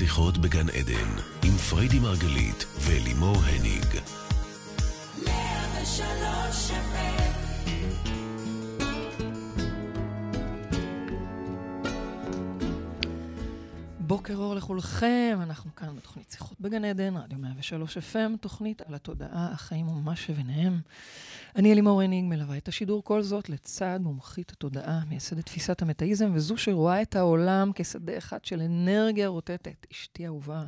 שיחות בגן עדן, עם פריידי מרגלית ולימור הניג. בוקר אור לכולכם, אנחנו כאן בתוכנית שיחות בגן עדן, רדיו 103 FM, תוכנית על התודעה, החיים ומה שביניהם. אני אלימור הניג, מלווה את השידור כל זאת לצד מומחית התודעה, מייסדת תפיסת המטאיזם, וזו שרואה את העולם כשדה אחד של אנרגיה רוטטת. אשתי אהובה,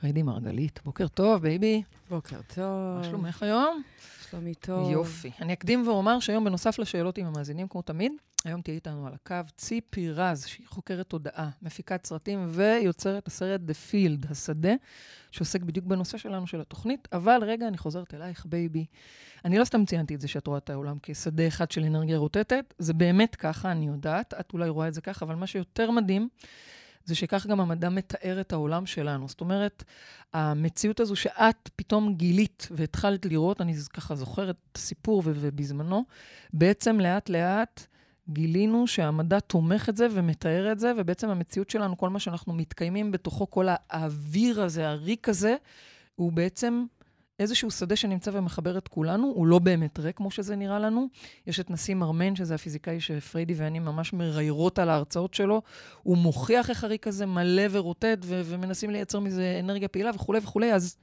פריידי מרגלית. בוקר טוב, baby. בוקר טוב. מה שלומך היום? שלומי טוב. יופי. אני אקדים ואומר שהיום, בנוסף לשאלות עם המאזינים, כמו תמיד, היום תהיה איתנו על הקו ציפי רז, שהיא חוקרת תודעה, מפיקת סרטים ויוצרת הסרט The Field, השדה, שעוסק בדיוק בנושא שלנו, של התוכנית. אבל רגע, אני חוזרת אלייך, baby. אני לא סתם ציינתי את זה שאת רואה את העולם כשדה אחד של אנרגיה רוטטת, זה באמת ככה, אני יודעת, את אולי רואה את זה ככה, אבל מה שיותר מדהים, זה שכך גם המדע מתאר את העולם שלנו. זאת אומרת, המציאות הזו שאת פתאום גילית והתחלת לראות, אני ככה זוכרת את הסיפור ובזמנו, בעצם לאט-לאט גילינו שהמדע תומך את זה ומתאר את זה, ובעצם המציאות שלנו, כל מה שאנחנו מתקיימים בתוכו, כל האוויר הזה, הריק הזה, הוא בעצם איזשהו שדה שנמצא ומחבר את כולנו, הוא לא באמת ריק כמו שזה נראה לנו. יש את נסים ארמן, שזה הפיזיקאי שפריידי ואני ממש מראיירות על ההרצאות שלו. הוא מוכיח איך הריק הזה מלא ורוטט, ו- ומנסים לייצר מזה אנרגיה פעילה וכולי וכולי, אז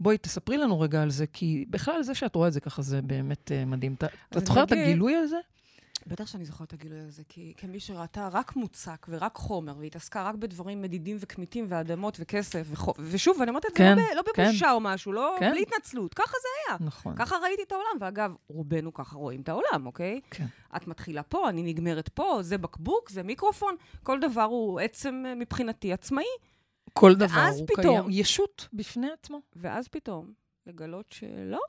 בואי, תספרי לנו רגע על זה, כי בכלל זה שאת רואה את זה ככה, זה באמת uh, מדהים. את זוכרת את הגילוי הזה? בטח שאני זוכרת את הגילוי הזה, כי כמי שראתה רק מוצק ורק חומר, והתעסקה רק בדברים מדידים וכמיתים ואדמות וכסף, וחו... ושוב, אני אומרת את כן, זה לא, לא כן. בבושה או משהו, לא כן. בלי התנצלות, ככה זה היה. נכון. ככה ראיתי את העולם, ואגב, רובנו ככה רואים את העולם, אוקיי? כן. את מתחילה פה, אני נגמרת פה, זה בקבוק, זה מיקרופון, כל דבר הוא עצם אה, מבחינתי עצמאי, כל דבר הוא פתאום- קיים, ישות בפני עצמו. ואז פתאום לגלות שלא,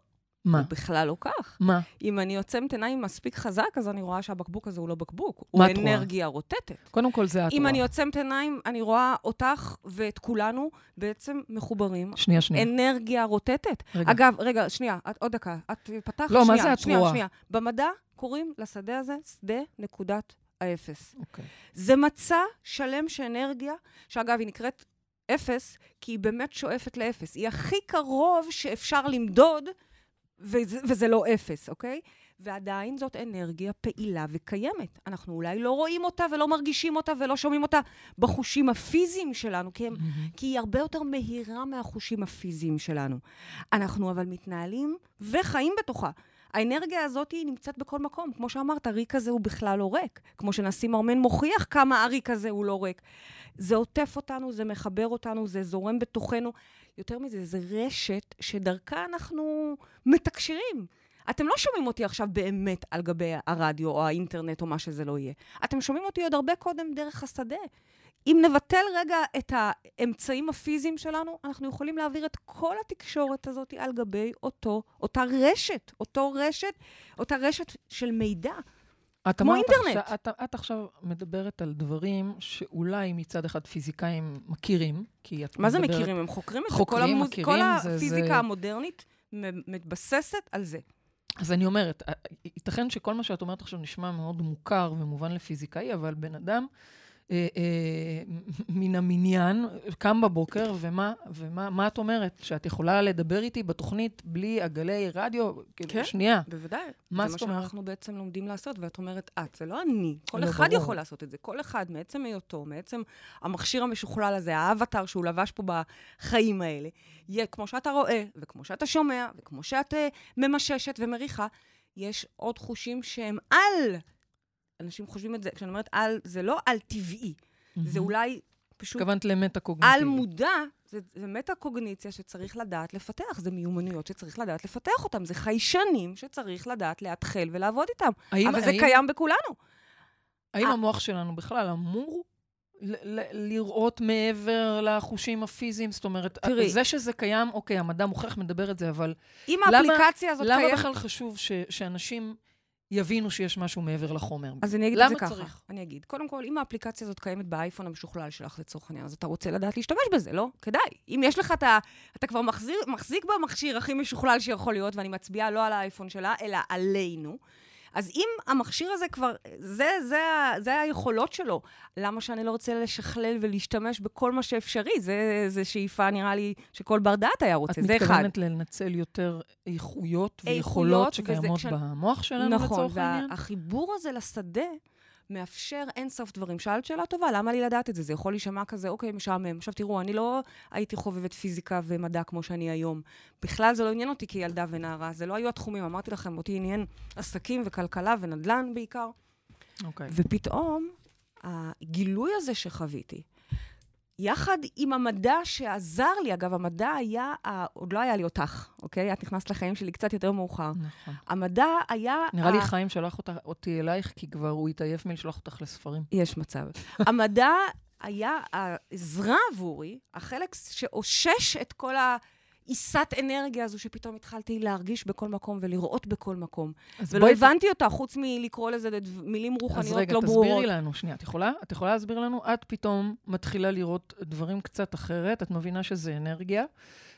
מה? הוא בכלל לא כך. מה? אם אני עוצמת עיניים מספיק חזק, אז אני רואה שהבקבוק הזה הוא לא בקבוק, הוא מה את רואה? אנרגיה רוטטת. קודם כל זה את אם רואה. אני עוצמת עיניים, אני רואה אותך ואת כולנו בעצם מחוברים. שנייה, שנייה. אנרגיה רוטטת. רגע. אגב, רגע, שנייה, את, עוד דקה. את פתחת, לא, מה שנייה, זה את שנייה, רואה? שנייה. במדע קוראים לשדה הזה שדה נקודת האפס. אוקיי. זה מצע שלם של אנרגיה, שאגב, היא נקראת אפס, כי היא באמת שואפת לאפס. היא הכי קרוב שאפשר למדוד, וזה, וזה לא אפס, אוקיי? ועדיין זאת אנרגיה פעילה וקיימת. אנחנו אולי לא רואים אותה ולא מרגישים אותה ולא שומעים אותה בחושים הפיזיים שלנו, כי, הם, כי היא הרבה יותר מהירה מהחושים הפיזיים שלנו. אנחנו אבל מתנהלים וחיים בתוכה. האנרגיה הזאת היא נמצאת בכל מקום. כמו שאמרת, הריק הזה הוא בכלל לא ריק. כמו שנסים ארמן מוכיח כמה הריק הזה הוא לא ריק. זה עוטף אותנו, זה מחבר אותנו, זה זורם בתוכנו. יותר מזה, זה רשת שדרכה אנחנו מתקשרים. אתם לא שומעים אותי עכשיו באמת על גבי הרדיו או האינטרנט או מה שזה לא יהיה. אתם שומעים אותי עוד הרבה קודם דרך השדה. אם נבטל רגע את האמצעים הפיזיים שלנו, אנחנו יכולים להעביר את כל התקשורת הזאת על גבי אותו, אותה רשת, אותו רשת, אותה רשת של מידע. את כמו אינטרנט. עכשיו- את, את עכשיו מדברת על דברים שאולי מצד אחד פיזיקאים מכירים, כי את מה זה מדברת- מכירים? הם חוקרים את זה. חוקרים, כל, המוז... מכירים, כל זה- הפיזיקה זה- המודרנית מתבססת על זה. אז אני אומרת, ייתכן שכל מה שאת אומרת עכשיו נשמע מאוד מוכר ומובן לפיזיקאי, אבל בן אדם אה, אה, מן המניין קם בבוקר, ומה, ומה מה את אומרת? שאת יכולה לדבר איתי בתוכנית בלי עגלי רדיו? כאילו, כן. שנייה. בוודאי. מה זה זאת מה אומרת? שאנחנו בעצם לומדים לעשות, ואת אומרת, את, זה לא אני. כל לא, אחד ברור. יכול לעשות את זה. כל אחד, מעצם היותו, מעצם המכשיר המשוכלל הזה, האבטר שהוא לבש פה בחיים האלה, יהיה כמו שאתה רואה, וכמו שאתה שומע, וכמו שאת אה, ממששת ומריחה, יש עוד חושים שהם על. אנשים חושבים את זה, כשאני אומרת על, זה לא על טבעי. זה אולי פשוט התכוונת למטה-קוגניטיבי. על מודע, זה, זה מטה-קוגניציה שצריך לדעת לפתח, זה מיומנויות שצריך לדעת לפתח אותן, זה חיישנים שצריך לדעת לאתחל ולעבוד איתם. האם- אבל זה האם- קיים בכולנו. האם אה. המוח שלנו בכלל אמור ל- ל- לראות מעבר לחושים הפיזיים? זאת אומרת, תראי. זה שזה קיים, אוקיי, המדע מוכיח, מדבר את זה, אבל אם למה- האפליקציה הזאת למה קיימת... בכלל חשוב ש- שאנשים יבינו שיש משהו מעבר לחומר? אז אני אגיד את למה זה ככה. צריך? אני אגיד. קודם כל, אם האפליקציה הזאת קיימת באייפון המשוכלל שלך לצורך העניין, אז אתה רוצה לדעת להשתמש בזה, לא? כדאי. אם יש לך את ה... אתה כבר מחזיר, מחזיק במכשיר הכי משוכלל שיכול להיות, ואני מצביעה לא על האייפון שלה, אלא עלינו, אז אם המכשיר הזה כבר, זה, זה, זה היכולות שלו, למה שאני לא רוצה לשכלל ולהשתמש בכל מה שאפשרי? זה, זה שאיפה, נראה לי, שכל בר דעת היה רוצה, זה אחד. את מתכוונת לנצל יותר איכויות ויכולות שקיימות כש... במוח שלנו, נכון, לצורך העניין? נכון, והחיבור הזה לשדה... מאפשר אין סוף דברים. שאלת שאלה טובה, למה לי לדעת את זה? זה יכול להישמע כזה, אוקיי, משעמם. עכשיו תראו, אני לא הייתי חובבת פיזיקה ומדע כמו שאני היום. בכלל זה לא עניין אותי כילדה ונערה, זה לא היו התחומים. אמרתי לכם, אותי עניין עסקים וכלכלה ונדל"ן בעיקר. אוקיי. ופתאום, הגילוי הזה שחוויתי, יחד עם המדע שעזר לי, אגב, המדע היה, עוד לא היה לי אותך, אוקיי? את נכנסת לחיים שלי קצת יותר מאוחר. נכון. המדע היה... נראה לי חיים שלח אותה, אותי אלייך, כי כבר הוא התעייף מלשלוח אותך לספרים. יש מצב. המדע היה העזרה עבורי, החלק שאושש את כל ה... עיסת אנרגיה הזו שפתאום התחלתי להרגיש בכל מקום ולראות בכל מקום. ולא הבנתי אותה, חוץ מלקרוא לזה מילים רוחניות רגע, לא ברורות. אז רגע, תסבירי לנו, שנייה, את יכולה? את יכולה להסביר לנו? את פתאום מתחילה לראות דברים קצת אחרת, את מבינה שזה אנרגיה.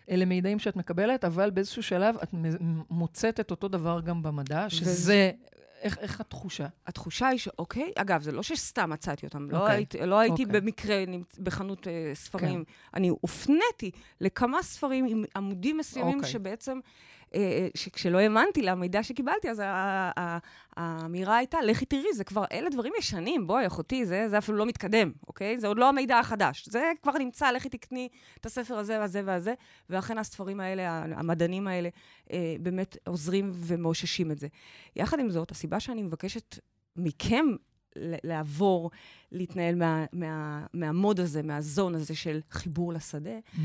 אלה מידעים שאת מקבלת, אבל באיזשהו שלב את מוצאת את אותו דבר גם במדע, שזה איך, איך התחושה? התחושה היא שאוקיי, אגב, זה לא שסתם מצאתי אותם. לא, אוקיי, הייתי, לא הייתי. אוקיי. במקרה בחנות uh, ספרים. כן. אני הופניתי לכמה ספרים עם עמודים מסוימים. אוקיי. שבעצם אה, אה, שכשלא האמנתי למידע שקיבלתי, אז האמירה הייתה, לכי תראי, זה כבר, אלה דברים ישנים, בואי, אחותי, זה, זה אפילו לא מתקדם, אוקיי? זה עוד לא המידע החדש. זה כבר נמצא, לכי תקני את הספר הזה והזה והזה, ואכן הספרים האלה, המדענים האלה, אה, באמת עוזרים ומאוששים את זה. יחד עם זאת, הסיבה שאני מבקשת מכם לעבור, להתנהל מה, מה, מהמוד הזה, מהזון הזה של חיבור לשדה, mm-hmm.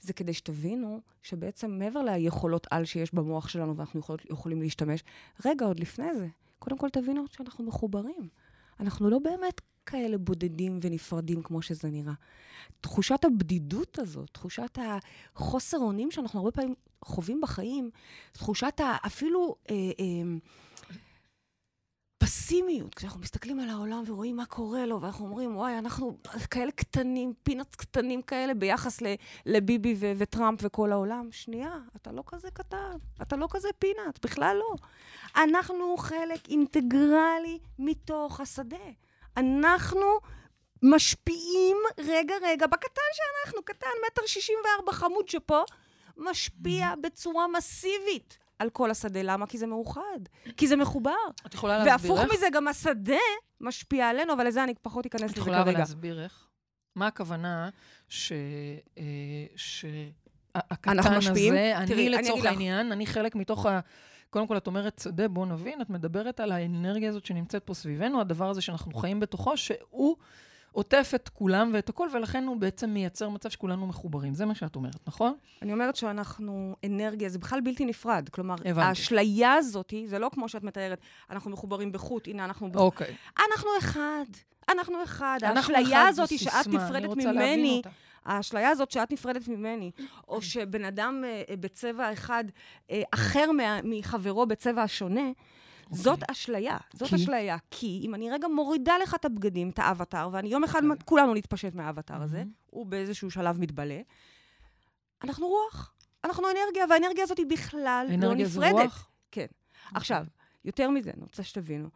זה כדי שתבינו שבעצם מעבר ליכולות על שיש במוח שלנו ואנחנו יכול, יכולים להשתמש, רגע, עוד לפני זה, קודם כל תבינו שאנחנו מחוברים. אנחנו לא באמת כאלה בודדים ונפרדים כמו שזה נראה. תחושת הבדידות הזאת, תחושת החוסר אונים שאנחנו הרבה פעמים חווים בחיים, תחושת אפילו... אה, אה, פסימיות, כשאנחנו מסתכלים על העולם ורואים מה קורה לו, ואנחנו אומרים, וואי, אנחנו כאלה קטנים, פינאץ קטנים כאלה ביחס לביבי ו- וטראמפ וכל העולם. שנייה, אתה לא כזה קטן, אתה לא כזה פינאץ, בכלל לא. אנחנו חלק אינטגרלי מתוך השדה. אנחנו משפיעים רגע רגע, בקטן שאנחנו, קטן, מטר שישים וארבע חמוד שפה, משפיע בצורה מסיבית על כל השדה. למה? כי זה מאוחד. כי זה מחובר. את יכולה להסביר איך? והפוך מזה, גם השדה משפיע עלינו, אבל לזה אני פחות אכנס לזה כרגע. את יכולה להסביר איך? מה הכוונה ש... אה, ש... הקטן הזה, אני תראי, לצורך אני העניין, אני חלק מתוך ה... קודם כל, את אומרת שדה, בוא נבין, את מדברת על האנרגיה הזאת שנמצאת פה סביבנו, הדבר הזה שאנחנו חיים בתוכו, שהוא עוטף את כולם ואת הכל, ולכן הוא בעצם מייצר מצב שכולנו מחוברים. זה מה שאת אומרת, נכון? אני אומרת שאנחנו אנרגיה, זה בכלל בלתי נפרד. כלומר, הבנתי. האשליה הזאת, זה לא כמו שאת מתארת, אנחנו מחוברים בחוט, הנה אנחנו... אוקיי. אנחנו אחד. אנחנו אחד. אנחנו האשליה אחד הזאת שאת נפרדת ממני, האשליה הזאת שאת נפרדת ממני, או שבן אדם אה, אה, בצבע אחד אה, אחר מחברו בצבע השונה, Okay. זאת אוקיי. אשליה, זאת כי? אשליה. כי אם אני רגע מורידה לך את הבגדים, את האבטר, ואני יום אחד, okay. אוקיי. כולנו נתפשט מהאבטר הזה, mm-hmm. הוא באיזשהו שלב מתבלה, אנחנו רוח, אנחנו אנרגיה, והאנרגיה הזאת היא בכלל לא נפרדת. אנרגיה זה רוח? כן. Okay. עכשיו, יותר מזה, אני רוצה שתבינו,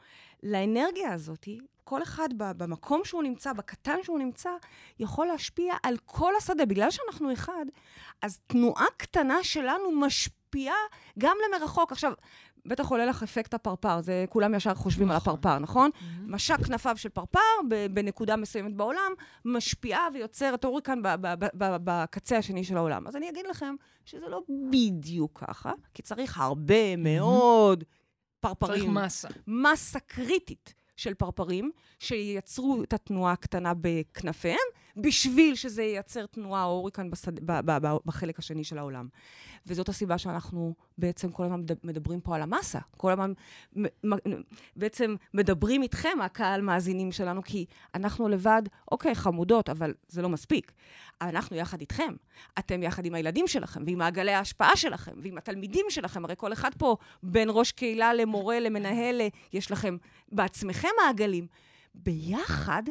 לאנרגיה הזאת, כל אחד במקום שהוא נמצא, בקטן שהוא נמצא, יכול להשפיע על כל השדה. בגלל שאנחנו אחד, אז תנועה קטנה שלנו משפיעה גם למרחוק. עכשיו, בטח עולה לך אפקט הפרפר, זה כולם ישר חושבים נכון. על הפרפר, נכון? Mm-hmm. משק כנפיו של פרפר בנקודה מסוימת בעולם, משפיעה ויוצרת הוריקן בקצה השני של העולם. אז אני אגיד לכם שזה לא בדיוק ככה, כי צריך הרבה מאוד פרפרים. צריך מסה. מסה קריטית של פרפרים, שייצרו את התנועה הקטנה בכנפיהם, בשביל שזה ייצר תנועה הוריקן בשד... בחלק השני של העולם. וזאת הסיבה שאנחנו בעצם כל הזמן מדברים פה על המסה. כל הזמן בעצם מדברים איתכם, הקהל מאזינים שלנו, כי אנחנו לבד, אוקיי, חמודות, אבל זה לא מספיק. אנחנו יחד איתכם. אתם יחד עם הילדים שלכם, ועם מעגלי ההשפעה שלכם, ועם התלמידים שלכם. הרי כל אחד פה, בין ראש קהילה למורה, למנהל, יש לכם בעצמכם מעגלים. ביחד,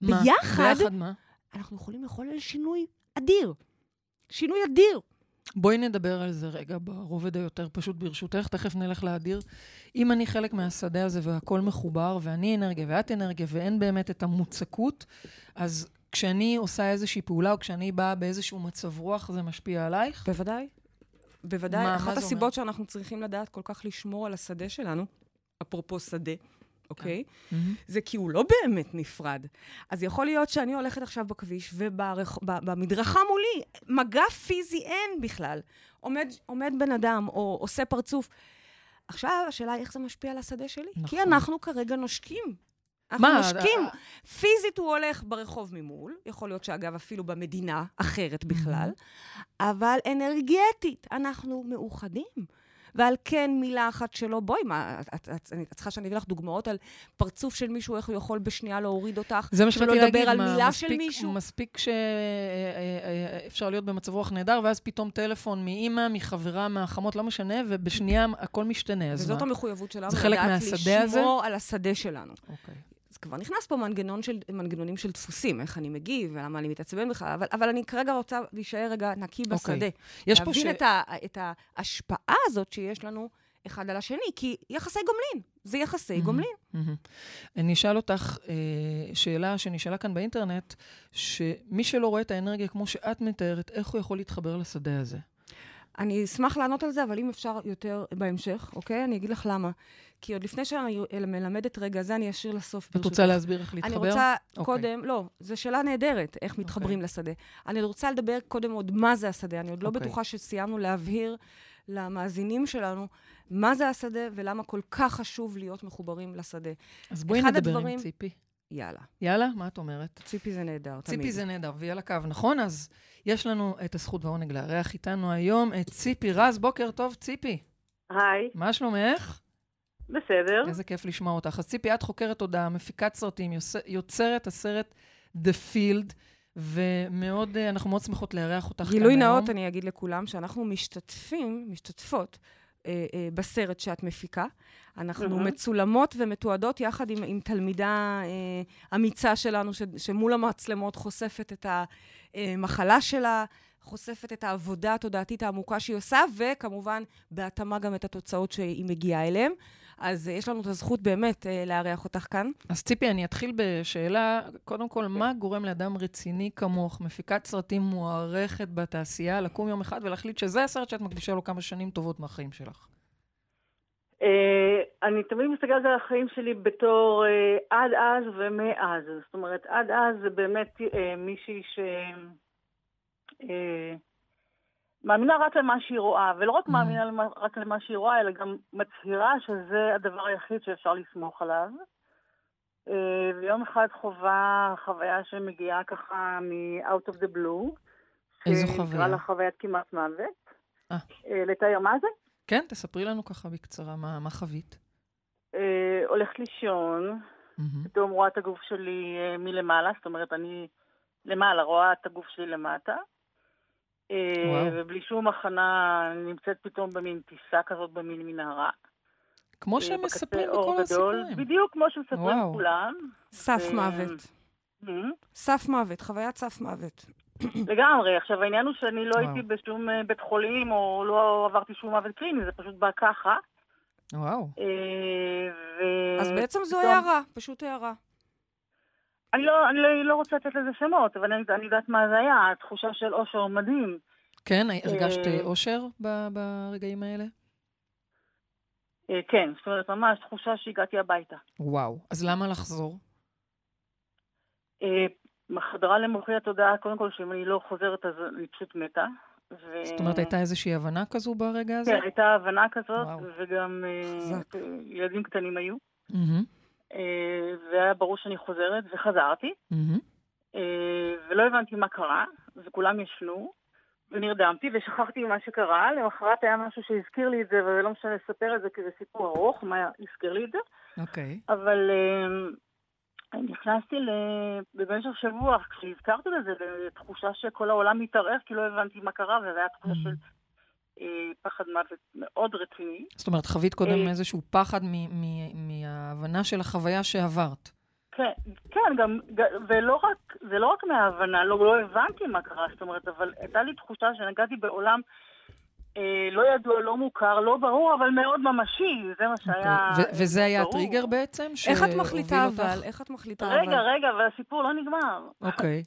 מה? ביחד, ביחד מה? אנחנו יכולים לחולל שינוי אדיר. שינוי אדיר. בואי נדבר על זה רגע ברובד היותר פשוט ברשותך, תכף נלך לאדיר. אם אני חלק מהשדה הזה והכל מחובר, ואני אנרגיה ואת אנרגיה, ואין באמת את המוצקות, אז כשאני עושה איזושהי פעולה, או כשאני באה באיזשהו מצב רוח, זה משפיע עלייך? בוודאי. בוודאי. מה- אחת מה הסיבות אומר? שאנחנו צריכים לדעת כל כך לשמור על השדה שלנו, אפרופו שדה, אוקיי? מהמם. זה כי הוא לא באמת נפרד. אז יכול להיות שאני הולכת עכשיו בכביש, ובמדרכה מולי, מגע פיזי אין בכלל. עומד, עומד בן אדם, או עושה פרצוף. עכשיו, השאלה היא איך זה משפיע על השדה שלי. נכון. כי אנחנו כרגע נושקים. אנחנו מה, נושקים. אה, פיזית הוא הולך ברחוב ממול, יכול להיות שאגב אפילו במדינה אחרת בכלל, אבל אנרגטית אנחנו מאוחדים. ועל כן מילה אחת שלו, בואי, מה, את, את, את, את צריכה שאני אביא לך דוגמאות על פרצוף של מישהו, איך הוא יכול בשנייה להוריד אותך? זה מה שלא שבאתי לדבר להגיד, על מה, מילה מספיק, של מישהו? מספיק שאפשר להיות במצב רוח נהדר, ואז פתאום טלפון מאימא, מחברה, מהחמות, לא משנה, ובשנייה הכל משתנה, אז וזאת? המחויבות שלנו, לדעת מהשדה הזה? לשמור על השדה שלנו. אוקיי. כבר נכנס פה מנגנון של, מנגנונים של דפוסים, איך אני מגיב ולמה אני מתעצבן בכלל, אבל, אבל אני כרגע רוצה להישאר רגע נקי בשדה. אוקיי. יש פה להבין ש... את, ה, את ההשפעה הזאת שיש לנו אחד על השני, כי יחסי גומלין, זה יחסי מהמם. גומלין. מהמם. אני אשאל אותך אה, שאלה שנשאלה כאן באינטרנט, שמי שלא רואה את האנרגיה כמו שאת מתארת, איך הוא יכול להתחבר לשדה הזה? אני אשמח לענות על זה, אבל אם אפשר יותר בהמשך, אוקיי? אני אגיד לך למה. כי עוד לפני שאני מלמדת רגע זה, אני אשאיר לסוף. את רוצה. להסביר איך להתחבר? אני רוצה אוקיי. קודם, לא, זו שאלה נהדרת, איך מתחברים לשדה. אני רוצה לדבר קודם עוד מה זה השדה. אני עוד לא אוקיי. בטוחה שסיימנו להבהיר למאזינים שלנו מה זה השדה ולמה כל כך חשוב להיות מחוברים לשדה. אז בואי נדבר הדברים- עם ציפי. יאללה. יאללה, מה את אומרת? ציפי זה נהדר, תמיד. ציפי זה נהדר, והיא על הקו, נכון? אז יש לנו את הזכות והעונג לארח איתנו היום את ציפי רז. בוקר טוב, ציפי. היי, מה שלומך? בסדר. איזה כיף לשמוע אותך. אז ציפי, את חוקרת תודעה, מפיקת סרטים, יוצ- יוצרת הסרט The Field, ומאוד, אה, אנחנו מאוד שמחות לארח אותך כאן היום. גילוי נאות, אני אגיד לכולם שאנחנו משתתפים, משתתפות, אה, אה, בסרט שאת מפיקה. אנחנו מהמם. מצולמות ומתועדות יחד עם, עם תלמידה אה, אמיצה שלנו, ש, שמול המצלמות חושפת את המחלה שלה, חושפת את העבודה התודעתית העמוקה שהיא עושה, וכמובן, בהתאמה גם את התוצאות שהיא מגיעה אליהן. אז אה, יש לנו את הזכות באמת אה, לארח אותך כאן. אז ציפי, אני אתחיל בשאלה, קודם כל, מה גורם לאדם רציני כמוך, מפיקת סרטים מוערכת בתעשייה, לקום יום אחד ולהחליט שזה הסרט שאת מקדישה לו כמה שנים טובות מהחיים שלך? אה, אני תמיד מסתכלת על החיים שלי בתור אה, עד אז ומאז. זאת אומרת, עד אז זה באמת אה, מישהי ש... אה, מאמינה רק למה שהיא רואה, ולא רק Mhm. מאמינה רק למה שהיא רואה, אלא גם מצהירה שזה הדבר היחיד שאפשר לסמוך עליו. אה, ויום אחד חווה חוויה שמגיעה ככה מ-out of the blue. איזו שנקרא חוויה? לה חוויית כמעט מוות. אה. אה, לתאר מה זה? כן, תספרי לנו ככה בקצרה, מה, מה חווית? אה, הולכת לישון. פתאום רואה את הגוף שלי אה, מלמעלה, זאת אומרת, אני למעלה, רואה את הגוף שלי למטה. אה, וואו. ובלי שום הכנה, נמצאת פתאום במין טיסה כזאת במין מנהרה. כמו אה, בקצה אור בכל גדול, הסיפורים. בדיוק כמו שמספרים וואו. כולם. סף ו- מוות. Mhm. סף מוות, חוויית סף מוות. לגמרי. עכשיו, העניין הוא שאני לא וואו. הייתי בשום אה, בית חולים, או לא עברתי שום מוות קליני, זה פשוט בא ככה. וואו. אה, ו- אז בעצם זו הערה, פשוט הערה. אני לא, אני לא, לא רוצה לתת לזה שמות, אבל אני, אני יודעת מה זה היה, תחושה של אושר מדהים. כן, הרגשת אה, אושר ב- ברגעים האלה? אה, כן, זאת אומרת, ממש תחושה שהגעתי הביתה. וואו. אז למה לחזור? אה, חדרה למוחי התודעה, קודם כל, שאם אני לא חוזרת אז אני פשוט מתה. ו... זאת אומרת, הייתה איזושהי הבנה כזו ברגע הזה? כן, הייתה הבנה כזאת, וואו. וגם חזק. ילדים קטנים היו. אה, והיה ברור שאני חוזרת, וחזרתי. אה, ולא הבנתי מה קרה, וכולם ישנו, ונרדמתי, ושכחתי ממה שקרה. למחרת היה משהו שהזכיר לי את זה, ולא משנה לספר את זה, כי זה סיפור ארוך, מה הזכיר לי את זה. אוקיי. אבל אה, נכנסתי. במשך שבוע, כשהזכרתי לזה, לתחושה שכל העולם מתערער, כי לא הבנתי מה קרה, וזו הייתה תחושה של אה, פחד מוות מאוד רציני. זאת אומרת, חווית קודם אה, איזשהו פחד מ- מ- מההבנה של החוויה שעברת. כן, כן, גם, ולא רק, זה לא רק מההבנה, לא, לא הבנתי מה קרה, זאת אומרת, אבל הייתה לי תחושה שנגעתי בעולם אה, לא ידוע, לא מוכר, לא ברור, אבל מאוד ממשי, זה מה שהיה אוקיי. ו- וזה היה ברור. הטריגר בעצם? איך את מחליטה אותך? אבל? איך את מחליטה אבל? רגע, רגע, והסיפור לא נגמר. אוקיי.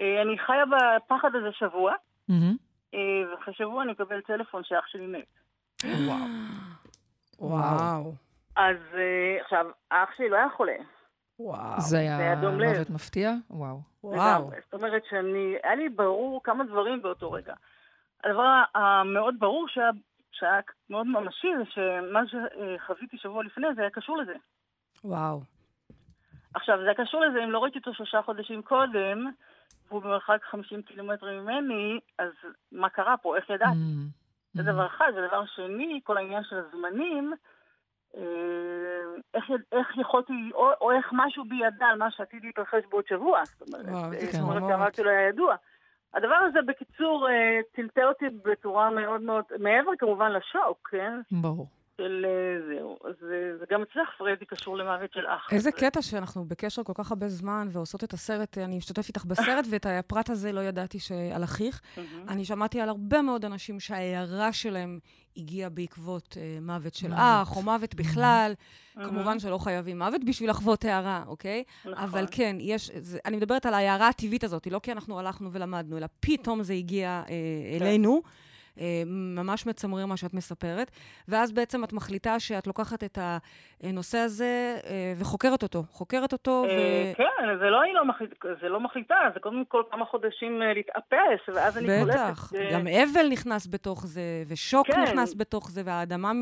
אה, אני חיה בפחד הזה שבוע, מהמם. אה, ואחרי שבוע אני אקבל טלפון שאח שלי מת. וואו. וואו. אז אה, עכשיו, האח שלי לא היה חולה. וואו. זה היה. מוות מפתיע? וואו. וואו. זאת אומרת שאני, היה לי ברור כמה דברים באותו רגע. הדבר המאוד ברור שהיה, שהיה מאוד ממשי זה שמה שחוויתי שבוע לפני זה היה קשור לזה. וואו. עכשיו, זה היה קשור לזה, אם לא ראיתי אותו שלושה חודשים קודם, והוא במרחק 50 קילומטר ממני, אז מה קרה פה? איך ידעתי? מהמם. זה דבר אחד. ודבר שני, כל העניין של הזמנים, אה, איך, איך יכולתי, או, או איך משהו בי ידע על מה שעתיד להתרחש בעוד שבוע. זאת אומרת, צמרמורת. שהרעיון שלו היה ידוע. הדבר הזה, בקיצור, אה, טלטל אותי בצורה מאוד מאוד, מעבר כמובן לשוק, כן? ברור. של אה, זהו. אז אה, זה גם אצלך, פרדי, קשור למוות של אח. איזה אז, קטע שאנחנו בקשר כל כך הרבה זמן ועושות את הסרט, אני משתתפת איתך בסרט, ואת הפרט הזה לא ידעתי שעל אחיך. אני שמעתי על הרבה מאוד אנשים שההערה שלהם הגיעה בעקבות אה, מוות של. אח, או מוות בכלל. כמובן שלא חייבים מוות בשביל לחוות הערה, אוקיי? נכון. אבל כן, יש, זה, אני מדברת על ההערה הטבעית הזאת, לא כי אנחנו הלכנו ולמדנו, אלא פתאום זה הגיע כן. אה, אלינו. אה, ממש מצמרר מה שאת מספרת, ואז בעצם את מחליטה שאת לוקחת את הנושא הזה אה, וחוקרת אותו. חוקרת אותו, ו... אה, כן, זה לא היא לא מחליטה, זה לא מחליטה, זה קודם כל כמה חודשים אה, להתאפס, ואז אני קולטת... בטח. אה, גם אבל נכנס בתוך זה, ושוק כן. נכנס בתוך זה, והאדמה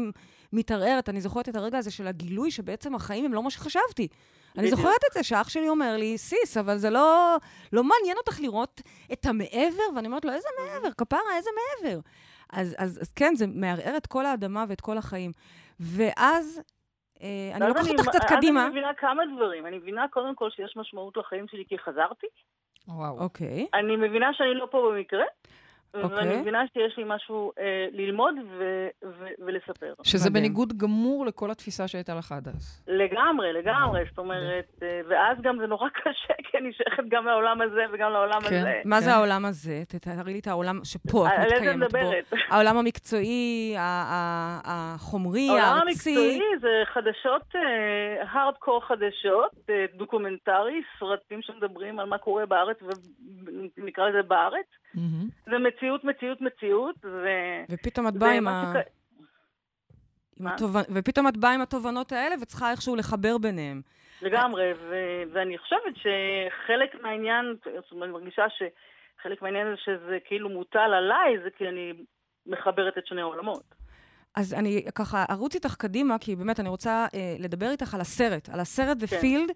מתערערת. אני זוכרת את הרגע הזה של הגילוי, שבעצם החיים הם לא מה שחשבתי. אני. זוכרת את זה, שאח שלי אומר לי, סיס, אבל זה לא, לא מעניין אותך לראות את המעבר? ואני אומרת לו, איזה מעבר? כפרה, איזה מעבר? אז, אז, אז כן, זה מערער את כל האדמה ואת כל החיים. ואז, אה, אני לוקחת אותך קצת אז קדימה. אני מבינה כמה דברים. אני מבינה קודם כל שיש משמעות לחיים שלי כי חזרתי. וואו. אוקיי. אני מבינה שאני לא פה במקרה. אוקיי. ואני מבינה שיש לי משהו אה, ללמוד ו- ו- ולספר. שזה מדהים. בניגוד גמור לכל התפיסה שהייתה לך עד אז. לגמרי, לגמרי. זאת אומרת, אה, ואז גם זה נורא קשה, כי אני שייכת גם לעולם הזה וגם לעולם כן. הזה. מה זה כן. העולם הזה? תתארי לי את העולם שפה את על איזה מתקיימת בו. מדברת? העולם המקצועי, החומרי, העולם הארצי. המקצועי זה חדשות, הארדקור חדשות, אה, דוקומנטרי, סרטים שמדברים על מה קורה בארץ, ונקרא לזה בארץ. מהמם. זה מציאות, מציאות, מציאות, ו... ופתאום את באה עם ה... עם? התובנ... ופתאום את באה עם התובנות האלה וצריכה איכשהו לחבר ביניהם. לגמרי, ו- ואני חושבת שחלק מהעניין, זאת אומרת, אני מרגישה שחלק מהעניין זה שזה כאילו מוטל עליי, זה כי אני מחברת את שני העולמות. אז אני ככה ארוץ איתך קדימה, כי באמת אני רוצה אה, לדבר איתך על הסרט, על הסרט The כן. Field.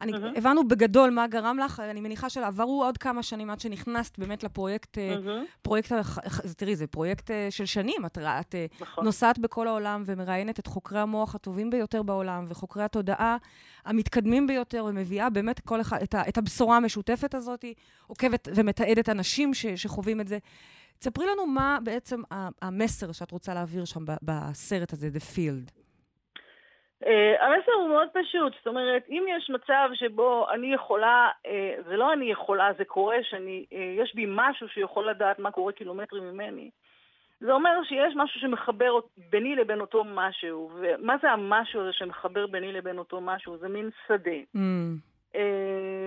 אני, מהמם. הבנו בגדול מה גרם לך, אני מניחה שעברו עוד כמה שנים עד שנכנסת באמת לפרויקט, מהמם, פרויקט, תראי, זה פרויקט אה, של שנים, את, את אה, נכון. נוסעת בכל העולם ומראיינת את חוקרי המוח הטובים ביותר בעולם וחוקרי התודעה המתקדמים ביותר, ומביאה באמת כל אחד, את, ה, את הבשורה המשותפת הזאת, עוקבת ומתעדת אנשים ש, שחווים את זה. תספרי לנו מה בעצם המסר שאת רוצה להעביר שם בסרט הזה, The Field. אה, המסר הוא מאוד פשוט, זאת אומרת, אם יש מצב שבו אני יכולה, אה, זה לא אני יכולה, זה קורה שאני, אה, בי משהו שיכול לדעת מה קורה קילומטרים ממני, זה אומר שיש משהו שמחבר ביני לבין אותו משהו, ומה זה המשהו הזה שמחבר ביני לבין אותו משהו? זה מין שדה. Mm,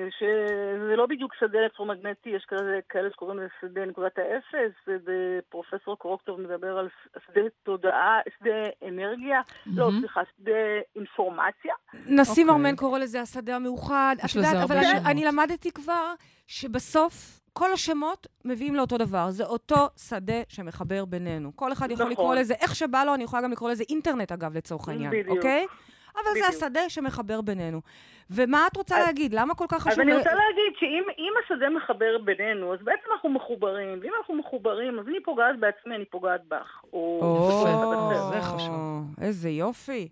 שזה לא בדיוק שדה אלקטרומגנטי, יש כאלה, כאלה שקוראים לזה שדה נקודת האפס, זה פרופסור קרוקטוב מדבר על שדה תודעה, שדה אנרגיה, לא, מהמם. סליחה, שדה אינפורמציה. נסים אוקיי. ארמן קורא לזה השדה המאוחד. את יש לזה יודעת, אבל אני. אני למדתי כבר שבסוף כל השמות מביאים לאותו דבר. זה אותו שדה שמחבר בינינו. כל אחד יכול נכון. לקרוא לזה איך שבא לו, אני יכולה גם לקרוא לזה אינטרנט, אגב, לצורך העניין, בדיוק. אוקיי? אבל זה בדיוק. השדה שמחבר בינינו. ומה את רוצה אז- להגיד? למה כל כך אז חשוב... אני ל- רוצה להגיד שאם אם השדה מחבר בינינו, אז בעצם אנחנו מחוברים, ואם אנחנו מחוברים, אז אני פוגעת בעצמי, אני פוגעת בך. או או. זה חשוב. איזה יופי.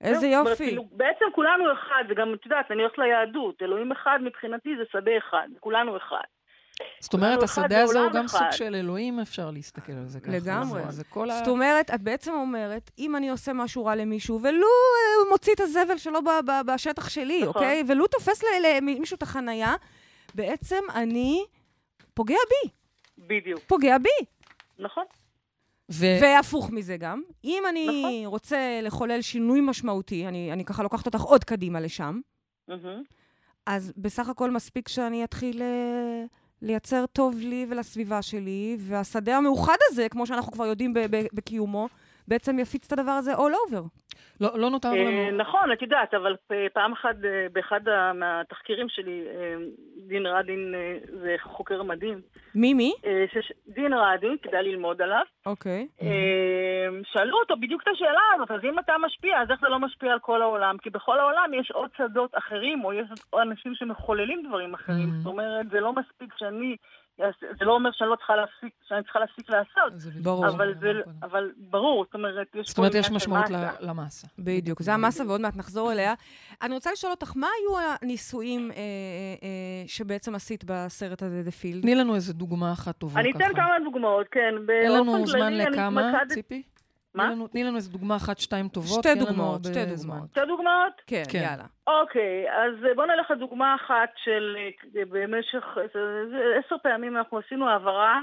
איזה יופי. כאילו, בעצם כולנו אחד, וגם, את יודעת, אני הולכת ליהדות, אלוהים אחד מבחינתי זה שדה אחד, כולנו אחד. זאת אומרת, השדה הזה הוא גם סוג. של אלוהים, אפשר להסתכל על זה ככה. לגמרי. זה- זה כל ה... זאת אומרת, את בעצם אומרת, אם אני עושה משהו רע למישהו, ולו אה, הוא מוציא את הזבל שלו ב- ב- בשטח שלי, נכון. אוקיי? ולו תופס למישהו את החנייה, בעצם אני פוגע בי, בדיוק, פוגע בי. נכון. ו... והפוך מזה גם. אם אני נכון. רוצה לחולל שינוי משמעותי, אני, אני ככה לוקחת אותך עוד קדימה לשם. אז בסך הכל מספיק שאני אתחיל אה, לייצר טוב לי ולסביבה שלי, והשדה המאוחד הזה, כמו שאנחנו כבר יודעים בקיומו, בעצם יפיץ את הדבר הזה all over. לא, לא נותר אה, לנו... נכון, את יודעת, אבל פעם אחת אה, באחד מהתחקירים שלי, אה, דין רדין אה, זה חוקר מדהים. מי מי? אה, דין רדין, כדאי ללמוד עליו. אוקיי. אה, שאלו אותו בדיוק את השאלה הזאת, אז אם אתה משפיע, אז איך זה לא משפיע על כל העולם? כי בכל העולם יש עוד שדות אחרים, או יש אנשים שמחוללים דברים אחרים. Mhm. זאת אומרת, זה לא מספיק שאני... זה לא אומר שאני לא צריכה להפסיק, שאני צריכה להפסיק לעשות. זה ברור. אבל זה. אבל ברור, זאת אומרת, יש זאת אומרת, יש משמעות למסה. בדיוק, זה המסה ועוד מעט נחזור אליה. אני רוצה לשאול אותך, מה היו הניסויים אה, אה, אה, שבעצם עשית בסרט הזה, The Field? תני לנו איזה דוגמה אחת טובה אני ככה. אתן כמה דוגמאות, כן. אין לנו זמן אני לכמה, ציפי? מה? תני לנו- תני לנו איזה דוגמה אחת, שתיים טובות. שתי דוגמאות, שתי זמן. דוגמאות. שתי דוגמאות? כן, כן. יאללה. אוקיי, אז בואו נלך לדוגמה אחת של אה, במשך עשר פעמים אנחנו עשינו העברה,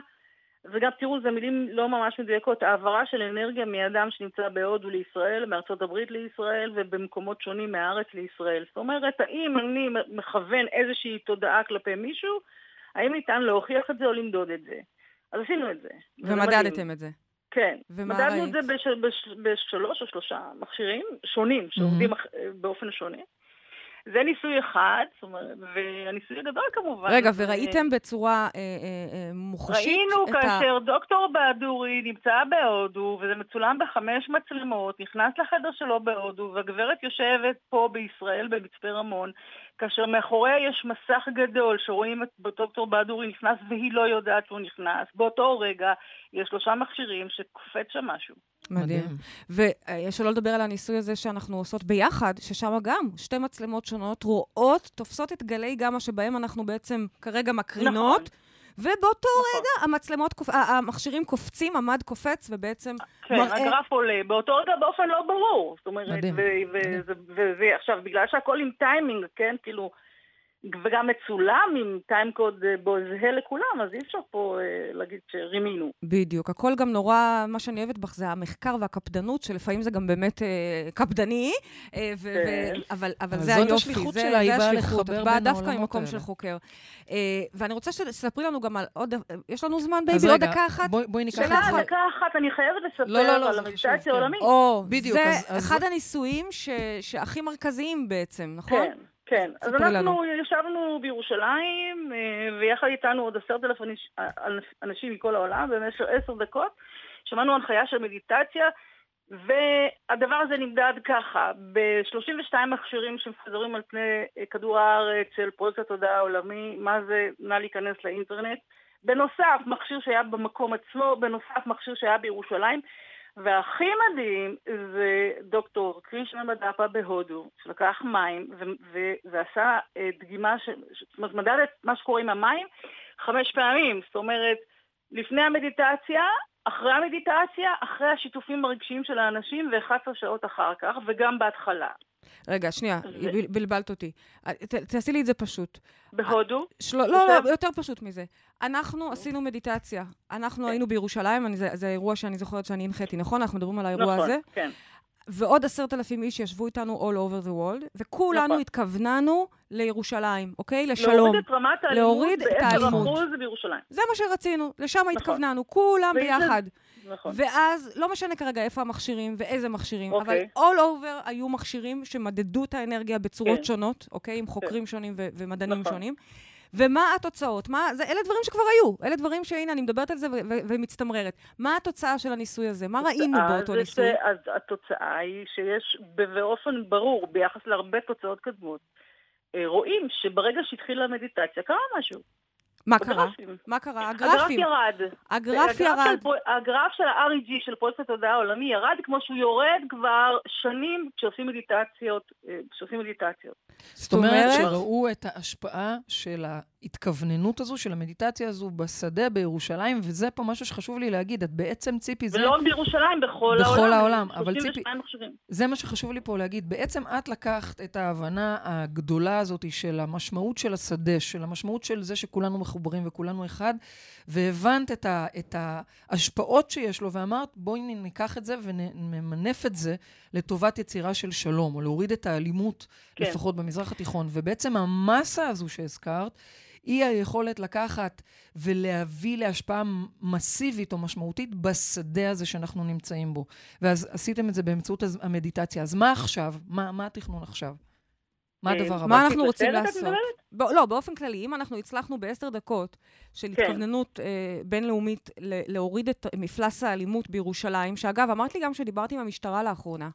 וגם תראו, זה מילים לא ממש מדויקות, העברה של אנרגיה מאדם שנמצא בהודו לישראל, מארצות הברית לישראל, ובמקומות שונים מהארץ לישראל. זאת אומרת, האם אני מכוון איזושהי תודעה כלפי מישהו, האם ניתן להוכיח את זה או למדוד את זה? אז עשינו את זה. ומדדתם את זה. כן. ומה מדדנו את ראית? זה בש, בש, בשלוש או שלושה מכשירים שונים, שעובדים באופן שונה. זה ניסוי אחד, זאת אומרת, והניסוי הגדול כמובן. רגע, וראיתם בצורה אה, אה, אה, מוחשית ראינו את ה... כאשר דוקטור בהדורי נמצא בהודו, וזה מצולם בחמש מצלמות, נכנס לחדר שלו בהודו, והגברת יושבת פה בישראל, במצפה רמון, כאשר מאחוריה יש מסך גדול שרואים את דוקטור בהדורי נכנס והיא לא יודעת שהוא נכנס. באותו רגע יש שלושה מכשירים שקופץ שם משהו. מדהים. ושלא לדבר על הניסוי הזה שאנחנו עושות ביחד, ששם גם שתי מצלמות שונות רואות, תופסות את גלי גמא שבהם אנחנו בעצם כרגע מקרינות, ובאותו נכון. רגע המצלמות, המכשירים קופצים, המד קופץ, ובעצם כן, מראה... הגרף עולה, באותו רגע באופן לא ברור. זאת אומרת, מדהים, ו- ו- מדהים. זה- וזה, עכשיו, בגלל שהכל עם טיימינג, כן, כאילו, וגם מצולם עם timecode אה, בו זהה לכולם, אז אי אפשר פה אה, להגיד שרימינו. בדיוק. הכל גם נורא, מה שאני אוהבת בך זה המחקר והקפדנות, שלפעמים זה גם באמת אה, קפדני, אה, ו- כן. ו- אבל, אבל אבל זה זאת היופי. השליחות זה, שלה, היא באה השליחות. לחבר את באה בין דווקא העולמות ממקום של האלה. חוקר. אה, ואני רוצה שתספרי לנו גם על עוד... יש לנו זמן, אז בייבי? עוד דקה אחת? בואי- בואי ניקח שאלה את זה. אחת. דקה אחת, אני חייבת לספר לא, לא, לא, על המדיטציה חשוב, כן. העולמית. או, בדיוק, זה אז- אז- אחד הניסויים ש... שהכי מרכזיים בעצם, נכון? כן, כן. אז אנחנו ישבנו בירושלים, אה, ויחד איתנו עוד עשרת אלף אה, אנשים מכל העולם במשך עשר דקות. שמענו הנחיה של מדיטציה, והדבר הזה נמדד ככה, ב-32 מכשירים שמפזרים על פני אה, כדור הארץ של פרויקט התודעה העולמי, מה זה נא להיכנס לאינטרנט. בנוסף, מכשיר שהיה במקום עצמו, בנוסף, מכשיר שהיה בירושלים. והכי מדהים זה דוקטור קרישנה מדאפה בהודו, שלקח מים ו- ו- ועשה אה, דגימה, ש- זאת אומרת, מדד את מה שקורה עם המים חמש פעמים. זאת אומרת, לפני המדיטציה, אחרי המדיטציה, אחרי השיתופים הרגשיים של האנשים ו-11 שעות אחר כך, וגם בהתחלה. רגע, שנייה, ו- בל- בלבלת אותי. ת- תעשי לי את זה פשוט. בהודו, של... לא, בסדר. לא, יותר פשוט מזה. אנחנו עשינו מדיטציה. אנחנו כן. היינו בירושלים, אני, זה, זה אירוע שאני זוכרת שאני הנחיתי, נכון? אנחנו מדברים על האירוע נכון, הזה. כן. ועוד עשרת אלפים איש ישבו איתנו all over the world, וכולנו נכון. התכווננו לירושלים, אוקיי? לשלום. להוריד את רמת האלימות להוריד את האלימות. ב-10% בירושלים. זה מה שרצינו, לשם נכון. התכווננו, כולם ביחד. נכון. ואז, לא משנה כרגע איפה המכשירים ואיזה מכשירים, אבל אוקיי. all over היו מכשירים שמדדו את האנרגיה בצורות כן. שונות, אוקיי? עם חוקרים שונים ו- ומדענים נכון. שונים. ומה התוצאות? מה, זה, אלה דברים שכבר היו. אלה דברים שהנה, אני מדברת על זה ו- ו- ומצטמררת. מה התוצאה של הניסוי הזה? מה ראינו באותו ניסוי? ש- אז התוצאה היא שיש באופן ברור, ביחס להרבה תוצאות קדמות, אה, רואים שברגע שהתחילה המדיטציה קרה משהו. מה קרה? מה קרה? הגרף. ירד. הגרף ירד. הגרף של ה-REG של פרויקט התודעה העולמי ירד כמו שהוא יורד כבר שנים כשעושים מדיטציות. אה, כשעושים מדיטציות. זאת אומרת שראו את ההשפעה של ההתכווננות הזו של המדיטציה הזו בשדה בירושלים, וזה פה משהו שחשוב לי להגיד. את בעצם, ציפי, זה... ולא רק בירושלים, בכל העולם. בכל העולם, אבל ציפי- 32 מכשירים. זה מה שחשוב לי פה להגיד. בעצם את לקחת את ההבנה הגדולה הזאת של המשמעות של השדה, של המשמעות של זה שכולנו מחוברים וכולנו אחד, והבנת את, ה, את ההשפעות שיש לו, ואמרת, בואי ניקח את זה ונמנף את זה לטובת יצירה של שלום, או להוריד את האלימות. כן. לפחות במזרח התיכון. ובעצם המסה הזו שהזכרת, היא היכולת לקחת ולהביא להשפעה מסיבית או משמעותית בשדה הזה שאנחנו נמצאים בו. ואז עשיתם את זה באמצעות המדיטציה. אז מה עכשיו? מה, מה התכנון עכשיו? מה אה, הדבר הבא? מה אנחנו רוצים לעשות? ב- לא, באופן כללי, אם אנחנו הצלחנו בעשר דקות של כן. התכווננות אה, בינלאומית ל- להוריד את מפלס האלימות בירושלים, שאגב, אמרת לי גם שדיברתי עם המשטרה לאחרונה.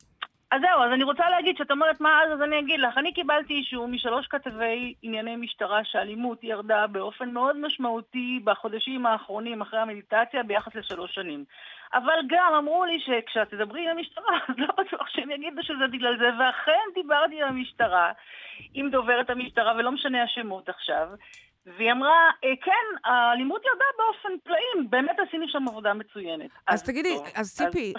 אז זהו, אז אני רוצה להגיד, שאת אומרת מה אז, אז אני אגיד לך. אני קיבלתי אישור משלוש כתבי ענייני משטרה שהאלימות ירדה באופן מאוד משמעותי בחודשים האחרונים אחרי המדיטציה ביחס לשלוש שנים. אבל גם אמרו לי שכשאת תדברי עם המשטרה, אז לא בטוח שהם יגידו שזה בגלל זה, ואכן דיברתי עם המשטרה, עם דוברת המשטרה, ולא משנה השמות עכשיו. והיא אמרה, "אה, כן, האלימות ירדה באופן פלאים, באמת עשינו שם עבודה מצוינת. אז תגידי, טוב, אז ציפי,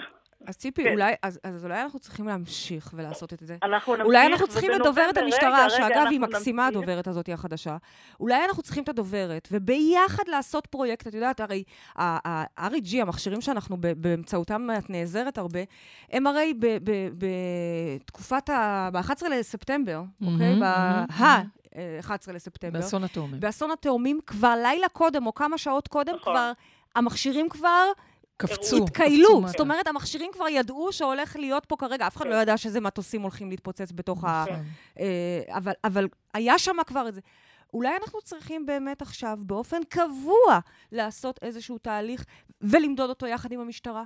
אז ציפי, כן. אולי, אז, אז אולי אנחנו צריכים להמשיך ולעשות את זה. אנחנו נמשיך, אולי אנחנו צריכים את דוברת רגע, המשטרה, רגע, שאגב, היא אנחנו מקסימה, נמשיך. הדוברת הזאת, היא החדשה. אולי אנחנו צריכים את הדוברת, וביחד לעשות פרויקט, את יודעת, הרי ה-REG, המכשירים שאנחנו באמצעותם את נעזרת הרבה, הם הרי בתקופת ה... ב-11 לספטמבר, אוקיי? מהמם, ב-ה-11 לספטמבר. באסון התאומים. באסון התאומים, כבר לילה קודם, או כמה שעות קודם, נכון. כבר, המכשירים כבר קפצו. התקיילו. זאת. אומרת, המכשירים כבר ידעו שהולך להיות פה כרגע, אף אחד לא ידע שזה מטוסים הולכים להתפוצץ בתוך ה... נכון. אה, אבל, אבל היה שם כבר את זה. אולי אנחנו צריכים באמת עכשיו, באופן קבוע, לעשות איזשהו תהליך ולמדוד אותו יחד עם המשטרה.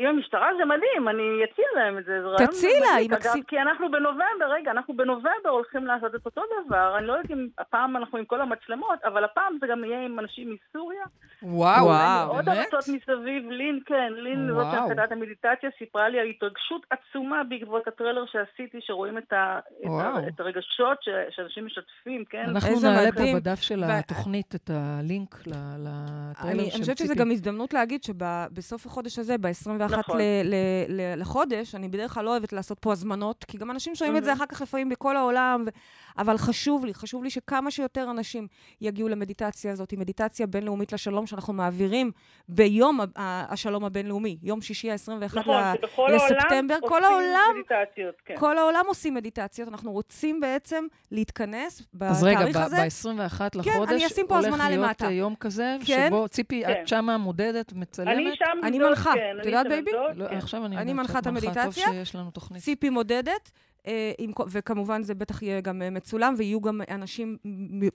עם המשטרה זה מדהים, אני אציע להם את זה. תציעי לה. היא מקסים- כי אנחנו בנובמבר, רגע, אנחנו בנובמבר הולכים לעשות את אותו דבר. אני לא יודעת אם הפעם אנחנו עם כל המצלמות, אבל הפעם זה גם יהיה עם אנשים מסוריה. וואו, וואו, עוד באמת? ארצות מסביב, לין, כן, לין זאת וואו. שהחלטת המדיטציה, סיפרה לי על התרגשות עצומה בעקבות הטריילר שעשיתי, שרואים את, ה, את, ה, וואו. את הרגשות ש, שאנשים משתפים, כן? אנחנו נעלה פה. בדף של ו- התוכנית את הלינק ל- לטריילר אני, של אני חושבת שזו. גם הזדמנות להגיד שבסוף החודש הזה, ב-21 נכון. ל, ל, ל, לחודש, אני בדרך כלל לא אוהבת לעשות פה הזמנות, כי גם אנשים שומעים את זה. אחר כך לפעמים בכל העולם, ו... אבל חשוב לי, חשוב לי שכמה שיותר אנשים יגיעו למדיטציה הזאת, היא מדיטציה בינלאומית לשלום שאנחנו מעבירים ביום ה- ה- השלום הבינלאומי, יום שישי ה-21 נכון, ל... שבכל לספטמבר, העולם כל עושים העולם- מדיטציות, כן. כל העולם עושים מדיטציות, אנחנו רוצים בעצם להתכנס אז רגע, בתאריך הזה. ב-21 לחודש, אני אשים פה הזמנה הולך למטה. להיות יום כזה, כן? שבו, ציפי, כן. את שמה מודדת, מצלמת? אני שם אני מנחה. כן, את אני יודעת, בייבי? לא, כן. עכשיו אני אני מנחה את המדיטציה. טוב שיש לנו תוכנית. ציפי מודדת, אה, עם, וכמובן זה בטח יהיה גם אה, מצולם, ויהיו גם אנשים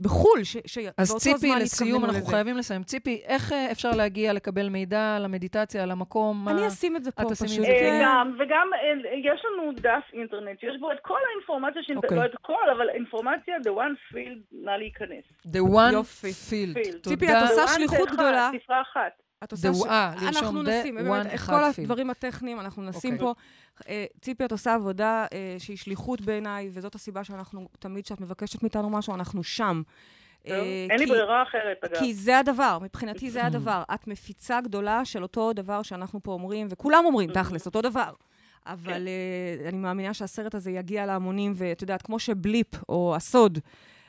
בחו"ל ש- שבאותו אז זמן ציפי, יתכווננו לסיום, אנחנו לזה. חייבים לסיים. ציפי, איך אה, אפשר להגיע, לקבל מידע על המדיטציה, על המקום? מה- אני אשים את זה פה תשימי את פשוט. זה. כן. גם, וגם יש לנו דף אינטרנט שיש בו את כל האינפורמציה, שאינט- אוקיי. לא את כל, אבל אינפורמציה, the one field, נא להיכנס. The one field. field. ציפי. את עושה שליחות גדולה. ספרה אחת. את עושה The- אה, לרשום אנחנו נשים, one באמת, את כל. הדברים הטכניים אנחנו נשים אוקיי. פה. אה, ציפי, את עושה עבודה אה, שהיא שליחות בעיניי, וזאת הסיבה שאנחנו, תמיד כשאת מבקשת מאיתנו משהו, אנחנו שם. אה, אין לי ברירה אחרת, אגב. כי זה הדבר, מבחינתי זה הדבר. את מפיצה גדולה של אותו דבר שאנחנו פה אומרים, וכולם אומרים, תכלס, אותו דבר. אבל uh, אני מאמינה שהסרט הזה יגיע להמונים, ואת יודעת, כמו שבליפ או הסוד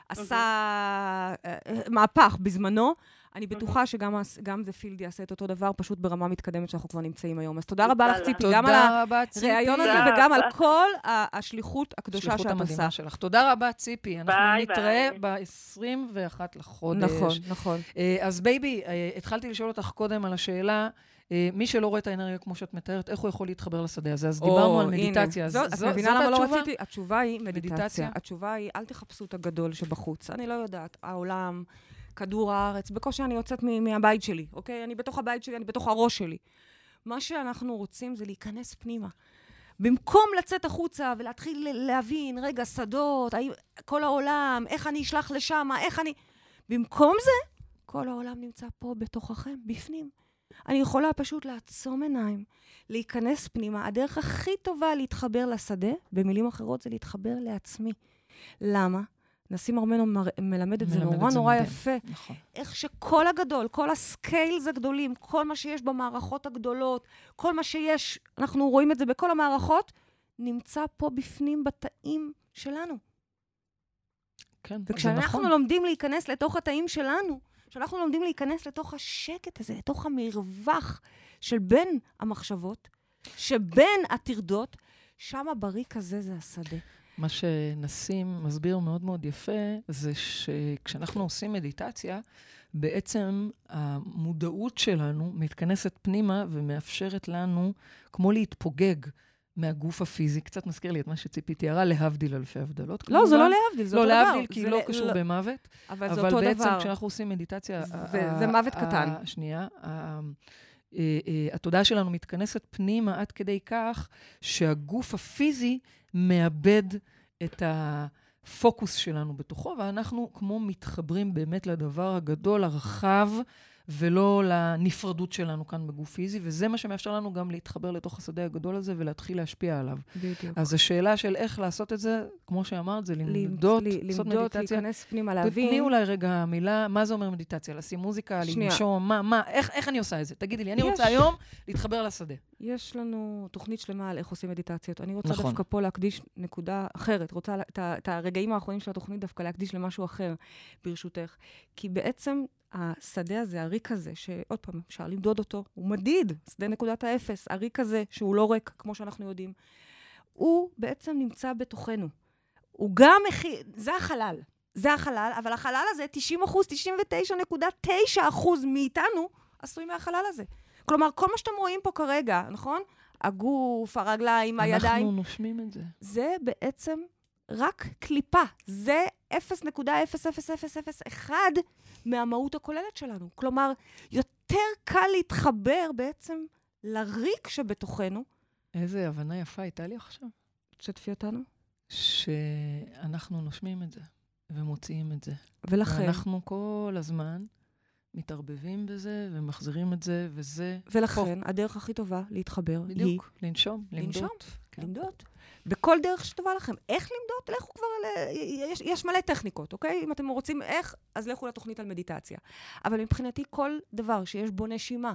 עשה uh, מהפך בזמנו, אני בטוחה שגם זה פילד יעשה את אותו דבר, פשוט ברמה מתקדמת שאנחנו כבר נמצאים היום. אז תודה רבה לך. ציפי, גם על. הראיון הזה וגם על. כל השליחות הקדושה שאת עושה. המדהימה שלך. תודה רבה, ציפי. אנחנו נתראה ביי. ב-21 לחודש. נכון, נכון. אה, אז בייבי, אה, התחלתי לשאול אותך קודם על השאלה, אה, מי שלא רואה את האנרגיה כמו שאת מתארת, איך הוא יכול להתחבר לשדה הזה? אז דיברנו על הנה. מדיטציה. אז זאת, את זו- מבינה למה לא התשובה? רציתי? התשובה היא מדיטציה. מדיטציה? התשובה היא, אל תחפשו את הגדול שבחוץ. אני לא יודעת, העולם, כדור הארץ, בקושי אני יוצאת מהבית שלי, אוקיי? אני בתוך הבית שלי, אני בתוך הראש שלי. מה שאנחנו רוצים זה להיכנס פנימה. במקום לצאת החוצה ולהתחיל להבין, רגע, שדות, כל העולם, איך אני אשלח לשם, איך אני... במקום זה, כל העולם נמצא פה בתוככם, בפנים. אני יכולה פשוט לעצום עיניים, להיכנס פנימה. הדרך הכי טובה להתחבר לשדה, במילים אחרות, זה להתחבר לעצמי. למה? נסים ארמנו מר- מלמד את זה מלמד את נורא זה נורא מדהים. יפה. נכון. איך שכל הגדול, כל הסקיילס הגדולים, כל מה שיש במערכות הגדולות, כל מה שיש, אנחנו רואים את זה בכל המערכות, נמצא פה בפנים בתאים שלנו. כן, זה וכשאנחנו נכון. לומדים להיכנס לתוך התאים שלנו, כשאנחנו לומדים להיכנס לתוך השקט הזה, לתוך המרווח של בין המחשבות, שבין הטרדות, שם בריק הזה זה השדה. מה שנסים מסביר מאוד מאוד יפה, זה שכשאנחנו עושים מדיטציה, בעצם המודעות שלנו מתכנסת פנימה ומאפשרת לנו כמו להתפוגג מהגוף הפיזי. קצת מזכיר לי את מה שציפי תיארה, להבדיל אלפי הבדלות. לא, זה לא כמובן. להבדיל, זה לא אותו דבר. להבדיל, כי זה לא קשור במוות. אבל זה אבל אותו בעצם דבר. כשאנחנו עושים מדיטציה... זה- ה- זה מוות ה- קטן. שנייה. ה- אה, אה, התודעה שלנו מתכנסת פנימה עד כדי כך שהגוף הפיזי מאבד את הפוקוס שלנו בתוכו, ואנחנו כמו מתחברים באמת לדבר הגדול, הרחב, ולא לנפרדות שלנו כאן בגוף פיזי, וזה מה שמאפשר לנו גם להתחבר לתוך השדה הגדול הזה ולהתחיל להשפיע עליו. בדיוק. אז השאלה של איך לעשות את זה, כמו שאמרת, זה ל- למדות, ל- לעשות למדות, מדיטציה. להיכנס פנימה, תני להבין. אולי רגע מילה, מה זה אומר מדיטציה? לשים מוזיקה. לנשום, מה, מה, איך, איך אני עושה את זה? תגידי לי, אני יש. רוצה היום להתחבר לשדה. יש לנו תוכנית שלמה על איך עושים מדיטציות. אני רוצה נכון. דווקא פה להקדיש נקודה אחרת. רוצה את הרגעים האחרונים של התוכנית דווקא להקדיש למשהו אחר, ברשותך. כי בעצם השדה הזה, הריק הזה, שעוד פעם, אפשר למדוד אותו, הוא מדיד, שדה נקודת האפס, הריק הזה, שהוא לא ריק, כמו שאנחנו יודעים, הוא בעצם נמצא בתוכנו. הוא גם מכיל, זה החלל. זה החלל, אבל החלל הזה, 90 אחוז, 99.9 אחוז מאיתנו עשוי מהחלל הזה. כלומר, כל מה שאתם רואים פה כרגע, נכון? הגוף, הרגליים, הידיים, אנחנו נושמים את זה. זה בעצם רק קליפה. זה 0.0001 מהמהות הכוללת שלנו. כלומר, יותר קל להתחבר בעצם לריק שבתוכנו. איזה הבנה יפה הייתה לי עכשיו. תשתפי אותנו. שאנחנו נושמים את זה ומוציאים את זה. ולכן, ואנחנו כל הזמן מתערבבים בזה ומחזירים את זה, וזה ולכן, הדרך הכי טובה להתחבר היא בדיוק, לנשום, לנשום. למדוד. כן. למדוד. בכל דרך שטובה לכם. איך למדוד? לכו כבר ל... יש, יש מלא טכניקות, אוקיי? אם אתם רוצים איך, אז לכו לתוכנית על מדיטציה. אבל מבחינתי, כל דבר שיש בו נשימה,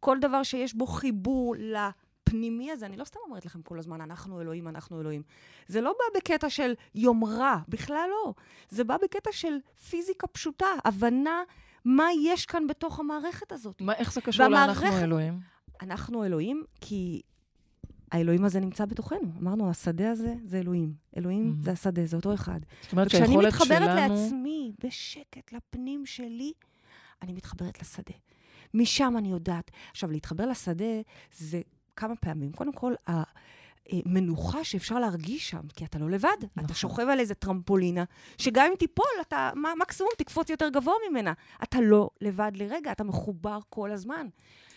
כל דבר שיש בו חיבור לפנימי הזה, אני לא סתם אומרת לכם כל הזמן, אנחנו אלוהים, אנחנו אלוהים. זה לא בא בקטע של יומרה, בכלל לא. זה בא בקטע של פיזיקה פשוטה, הבנה מה יש כאן בתוך המערכת הזאת. מה, איך זה קשור והמערכת- לאנחנו אלוהים? אנחנו אלוהים כי האלוהים הזה נמצא בתוכנו. אמרנו, השדה הזה זה אלוהים. אלוהים Mhm. זה השדה, זה אותו אחד. זאת אומרת וכשאני שהיכולת מתחברת שלנו... לעצמי, בשקט, לפנים שלי, אני מתחברת לשדה. משם אני יודעת. עכשיו, להתחבר לשדה זה כמה פעמים. קודם כל, המנוחה שאפשר להרגיש שם, כי אתה לא לבד. נכון. אתה שוכב על איזה טרמפולינה, שגם אם תיפול, אתה מקסימום תקפוץ יותר גבוה ממנה. אתה לא לבד לרגע, אתה מחובר כל הזמן.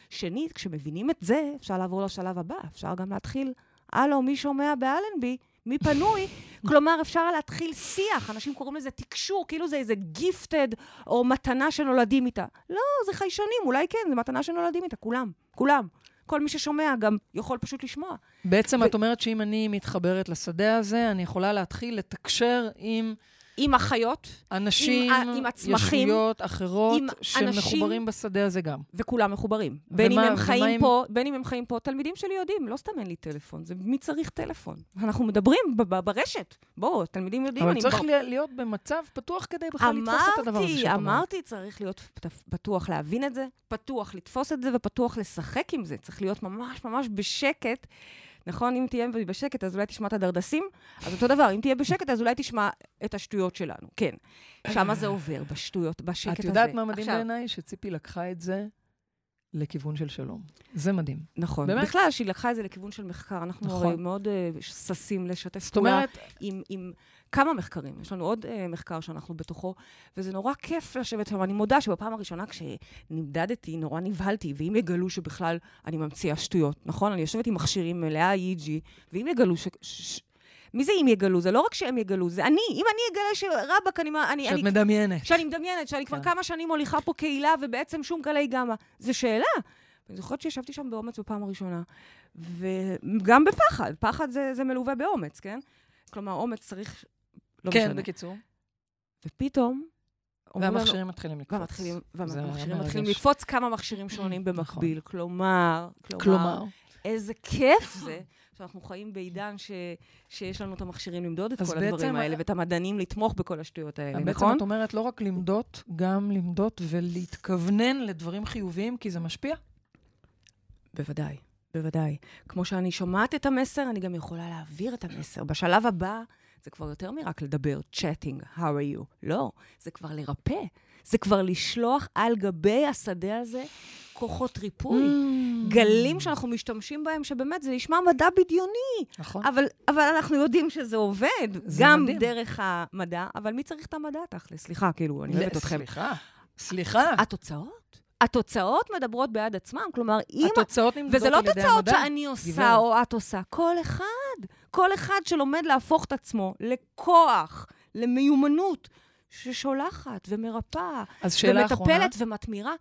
שנית, כשמבינים את זה, אפשר לעבור לשלב הבא. אפשר גם להתחיל, הלו, מי שומע באלנבי? מי פנוי? כלומר, אפשר להתחיל שיח, אנשים קוראים לזה תקשור, כאילו זה איזה גיפטד או מתנה שנולדים איתה. לא, זה חיישנים, אולי כן, זו מתנה שנולדים איתה, כולם, כולם. כל מי ששומע גם יכול פשוט לשמוע. בעצם ו- את אומרת שאם אני מתחברת לשדה הזה, אני יכולה להתחיל לתקשר עם עם החיות, אנשים, עם עם הצמחים, ישויות אחרות, עם שהם אנשים. מחוברים בשדה הזה גם. וכולם מחוברים. בין אם ומה- הם ומה חיים אם- פה, בין אם הם חיים פה, תלמידים שלי יודעים, לא סתם אין לי טלפון, זה מי צריך טלפון. אנחנו מדברים ב- ב- ברשת. בואו, תלמידים יודעים, אבל. צריך בר- ל- להיות במצב פתוח כדי בכלל לתפוס את הדבר הזה אמרתי, שאת אומרת. אמרתי, צריך להיות פת- פתוח להבין את זה, פתוח לתפוס את זה ופתוח לשחק עם זה. צריך להיות ממש ממש בשקט. נכון? אם תהיה בשקט, אז אולי תשמע את הדרדסים. אז אותו דבר, אם תהיה בשקט, אז אולי תשמע את השטויות שלנו. כן. שמה זה עובר, בשטויות, בשקט את הזה. יודעת מה מדהים עכשיו, בעיניי? שציפי לקחה את זה לכיוון של שלום. זה מדהים. נכון. באמת? בכלל, שהיא לקחה את זה לכיוון של מחקר. אנחנו נכון. הרי מאוד uh, ששים לשתף זאת פעולה אומרת, עם, עם כמה מחקרים. יש לנו עוד uh, מחקר שאנחנו בתוכו, וזה נורא כיף לשבת שם. אני מודה שבפעם הראשונה כשנמדדתי, נורא נבהלתי, ואם יגלו שבכלל אני ממציאה שטויות, נכון? אני יושבת עם מכשירים מלאה EEG, ואם יגלו ש... ש... מי זה אם יגלו? זה לא רק שהם יגלו, זה אני. אם אני אגלה שרבאק, אני... שאת אני מדמיינת. שאני מדמיינת, שאני כבר כן. כמה שנים מוליכה פה קהילה, ובעצם שום גלי גמא. זו שאלה. אני זוכרת שישבתי שם באומץ בפעם הראשונה, וגם בפחד. פחד זה, זה מלווה באומץ, כן? כלומר, אומץ צריך... לא כן, משנה. בקיצור. ופתאום... אומרים לנו- והמכשירים מתחילים לקפוץ. והמתחילים, והמכשירים. מתחילים לקפוץ כמה מכשירים שונים נכון. במקביל. כלומר, כלומר, איזה כיף זה שאנחנו חיים בעידן ש, שיש לנו את המכשירים למדוד את כל הדברים בעצם- האלה, ואת המדענים לתמוך בכל השטויות האלה, בעצם נכון? את אומרת לא רק למדוד, גם למדוד ולהתכוונן לדברים חיוביים, כי זה משפיע. בוודאי, בוודאי. כמו שאני שומעת את המסר, אני גם יכולה להעביר את המסר. בשלב הבא, זה כבר יותר מרק לדבר, chatting, how are you. לא, זה כבר לרפא. זה כבר לשלוח על גבי השדה הזה כוחות ריפוי. Mm. גלים שאנחנו משתמשים בהם, שבאמת זה נשמע מדע בדיוני, נכון. אבל, אבל אנחנו יודעים שזה עובד, זה גם מדהים. דרך המדע, אבל מי צריך את המדע תכל'ס? סליחה, כאילו, אני אוהבת אתכם. סליחה, סליחה. התוצאות? התוצאות מדברות בעד עצמם, כלומר, אם... התוצאות נמדדות וזה לא על ידי תוצאות המדע. שאני עושה גברת. או את עושה, כל אחד. כל אחד שלומד להפוך את עצמו לכוח, למיומנות, ששולחת ומרפאה, שאלה אחרונה. ומטפלת ומתמירה.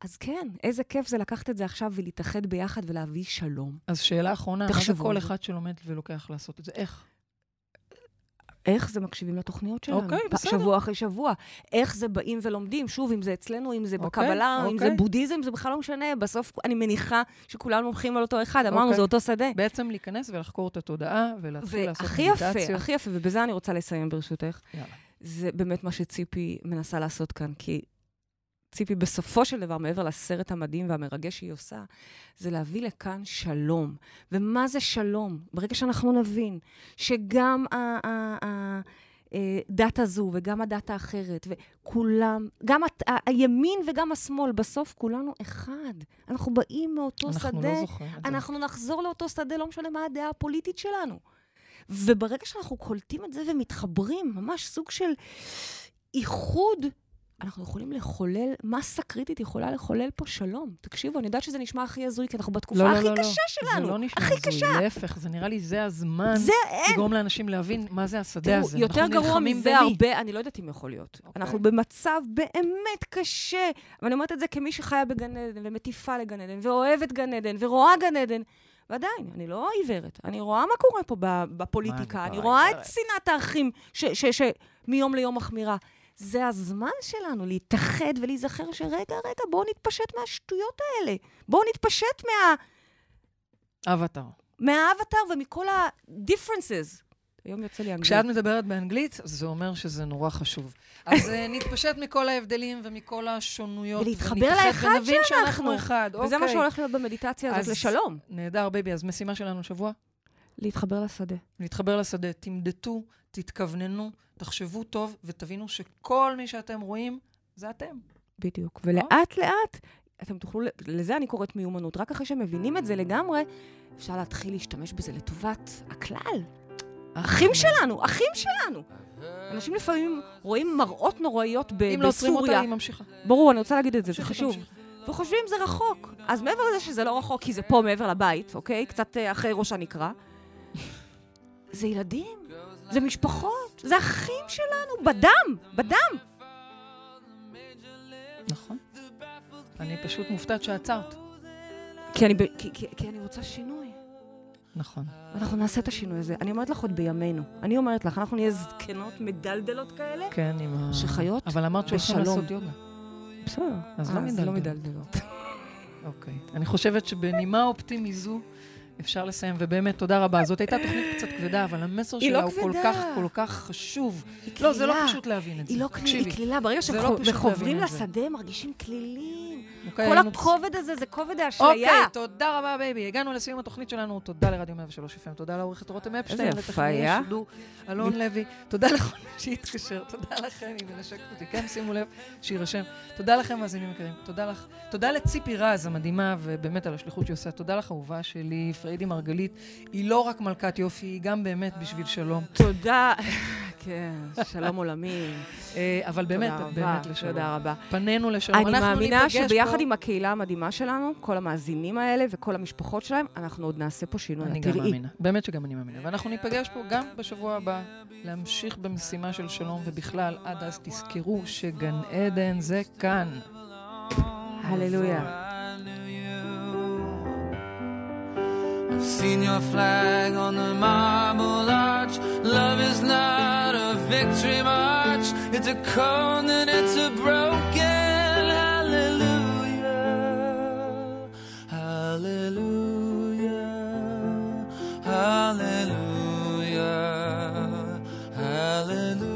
אז כן, איזה כיף זה לקחת את זה עכשיו ולהתאחד ביחד ולהביא שלום. אז שאלה אחרונה, מה זה כל. אחד שלומד ולוקח לעשות את זה? איך? איך זה מקשיבים לתוכניות שלנו? אוקיי, פ- בסדר. שבוע אחרי שבוע. איך זה באים ולומדים, שוב, אם זה אצלנו, אם זה אוקיי, בקבלה, אם זה אוקיי. בודהיזם, זה בכלל לא משנה. בסוף אני מניחה שכולנו מומחים על אותו אחד, אמרנו, אוקיי. זה אותו שדה. בעצם להיכנס ולחקור את התודעה ולהתחיל לעשות והכי יפה, מדיטציות. הכי יפה, ובזה אני רוצה לסיים ברשותך, יאללה. זה באמת מה שציפי מנסה לעשות כאן, כי ציפי בסופו של דבר, מעבר לסרט המדהים והמרגש שהיא עושה, זה להביא לכאן שלום. ומה זה שלום? ברגע שאנחנו נבין שגם ה- ה- ה- אה, דת הזו וגם הדת האחרת, וכולם, גם הת- ה- הימין וגם השמאל, בסוף כולנו אחד. אנחנו באים מאותו שדה. אנחנו לא זוכרים. אנחנו נחזור לאותו שדה, לא משנה מה הדעה הפוליטית שלנו. וברגע שאנחנו קולטים את זה ומתחברים, ממש סוג של איחוד, אנחנו יכולים לחולל, מסה קריטית יכולה לחולל פה שלום. תקשיבו, אני יודעת שזה נשמע הכי הזוי, כי אנחנו בתקופה לא, לא, הכי לא, לא. קשה שלנו. זה לא נשמע הכי הזוי, קשה. להפך, זה נראה לי זה הזמן זה אין. לגרום לאנשים להבין מה זה השדה תראו, הזה. יותר גרוע מזה? הרבה, אני לא יודעת אם יכול להיות. אוקיי. אנחנו במצב באמת קשה, ואני אומרת את זה כמי שחיה בגן עדן, ומטיפה לגן עדן, ואוהבת גן עדן, ורואה גן עדן. ועדיין, אני לא עיוורת. אני רואה מה קורה פה בפוליטיקה, אני רואה את? שנאת האחים שמיום ליום מחמירה. זה הזמן שלנו להתאחד ולהיזכר שרגע, רגע, בואו נתפשט מהשטויות האלה. בואו נתפשט מה... אבטאר. מהאבטר ומכל ה-differences. היום יוצא לי אנגלית. כשאת מדברת באנגלית, זה אומר שזה נורא חשוב. אז אה, נתפשט מכל ההבדלים ומכל השונויות. ולהתחבר לאחד ונבין שאנחנו. שאנחנו אחד. וזה מה אוקיי. שהולך להיות במדיטציה הזאת אז- לשלום. נהדר, בייבי. אז משימה שלנו השבוע, להתחבר לשדה. להתחבר לשדה. תמדטו, תתכווננו, תחשבו טוב, ותבינו שכל מי שאתם רואים, זה אתם. בדיוק. ולאט לאט, אתם תוכלו, לזה אני קוראת מיומנות. רק אחרי שמבינים את זה לגמרי, אפשר להתחיל להשתמש בזה לטובת הכלל. אחים שלנו, אחים שלנו. אנשים לפעמים רואים מראות נוראיות ב- אם לא עוצרים אותה, בסוריה. היא ממשיכה. ברור, אני רוצה להגיד את זה, זה חשוב. וחושבים זה רחוק. אז מעבר לזה שזה לא רחוק, כי זה פה מעבר לבית, אוקיי? קצת אה, אחרי ראש הנקרה. זה ילדים, זה משפחות, זה אחים שלנו, בדם, בדם. נכון. אני פשוט מופתעת שעצרת. כי אני, כי, כי, כי אני רוצה שינוי. נכון. אנחנו נעשה את השינוי הזה. אני אומרת לך עוד בימינו. אני אומרת לך, אנחנו נהיה זקנות מדלדלות כאלה, כן, עם ה... שחיות אבל אמרת שהולכים בשלום. לעשות יוגה. בסדר. אז אה, לא זה לא מדלדלות. מדלדלות. אוקיי. אני חושבת שבנימה אופטימית זו, אפשר לסיים, ובאמת, תודה רבה. זאת הייתה תוכנית קצת כבדה, אבל המסר היא שלה לא הוא כל. כך, כל כך חשוב. היא לא, זה לא קלילה. פשוט להבין את זה. היא לא קלילה, היא קלילה. ברגע לא שחוברים. לשדה, מרגישים קלילים. אוקיי, כל הכובד הזה זה כובד האשליה. אוקיי, תודה רבה, בייבי. הגענו לסיום התוכנית שלנו. תודה לרדיו 103 FM, תודה לעורכת רותם אפשטיין, לטכנאי. השידור אלון לוי. תודה לכל מי שהתקשר, תודה לכם, היא מנשקת אותי. כן, שימו לב, שיירשם. תודה לכם, מאזינים יקרים. תודה לך. תודה לציפי רז המדהימה, ובאמת על השליחות שהיא עושה. תודה לך, אהובה שלי, פריידי מרגלית. היא לא רק מלכת יופי, היא גם באמת בשביל שלום. תודה. כן, שלום עולמי. אה, אבל באמת, באמת לשלום. תודה רבה. פנינו לשלום. אני מאמינה שביחד פה- עם הקהילה המדהימה שלנו, כל המאזינים האלה וכל המשפחות שלהם, אנחנו עוד נעשה פה שינוי. אני גם. מאמינה. באמת שגם אני מאמינה. ואנחנו ניפגש פה גם בשבוע הבא, להמשיך במשימה של שלום, ובכלל, עד אז תזכרו שגן עדן זה כאן. הללויה. I've seen your flag on the marble arch. Love is not a victory march. It's a cold and it's a broken Hallelujah. Hallelujah. Hallelujah.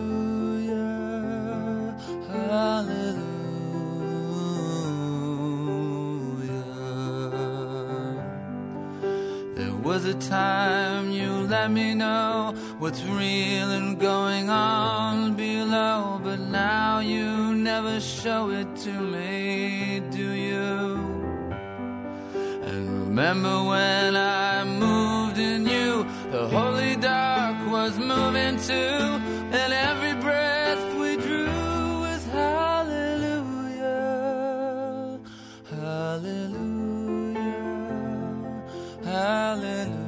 Hallelujah. There was a time you let me know what's real and going on below, but now you never show it to me, do you? Remember when I moved in you, the holy dark was moving too, and every breath we drew was hallelujah, hallelujah, hallelujah,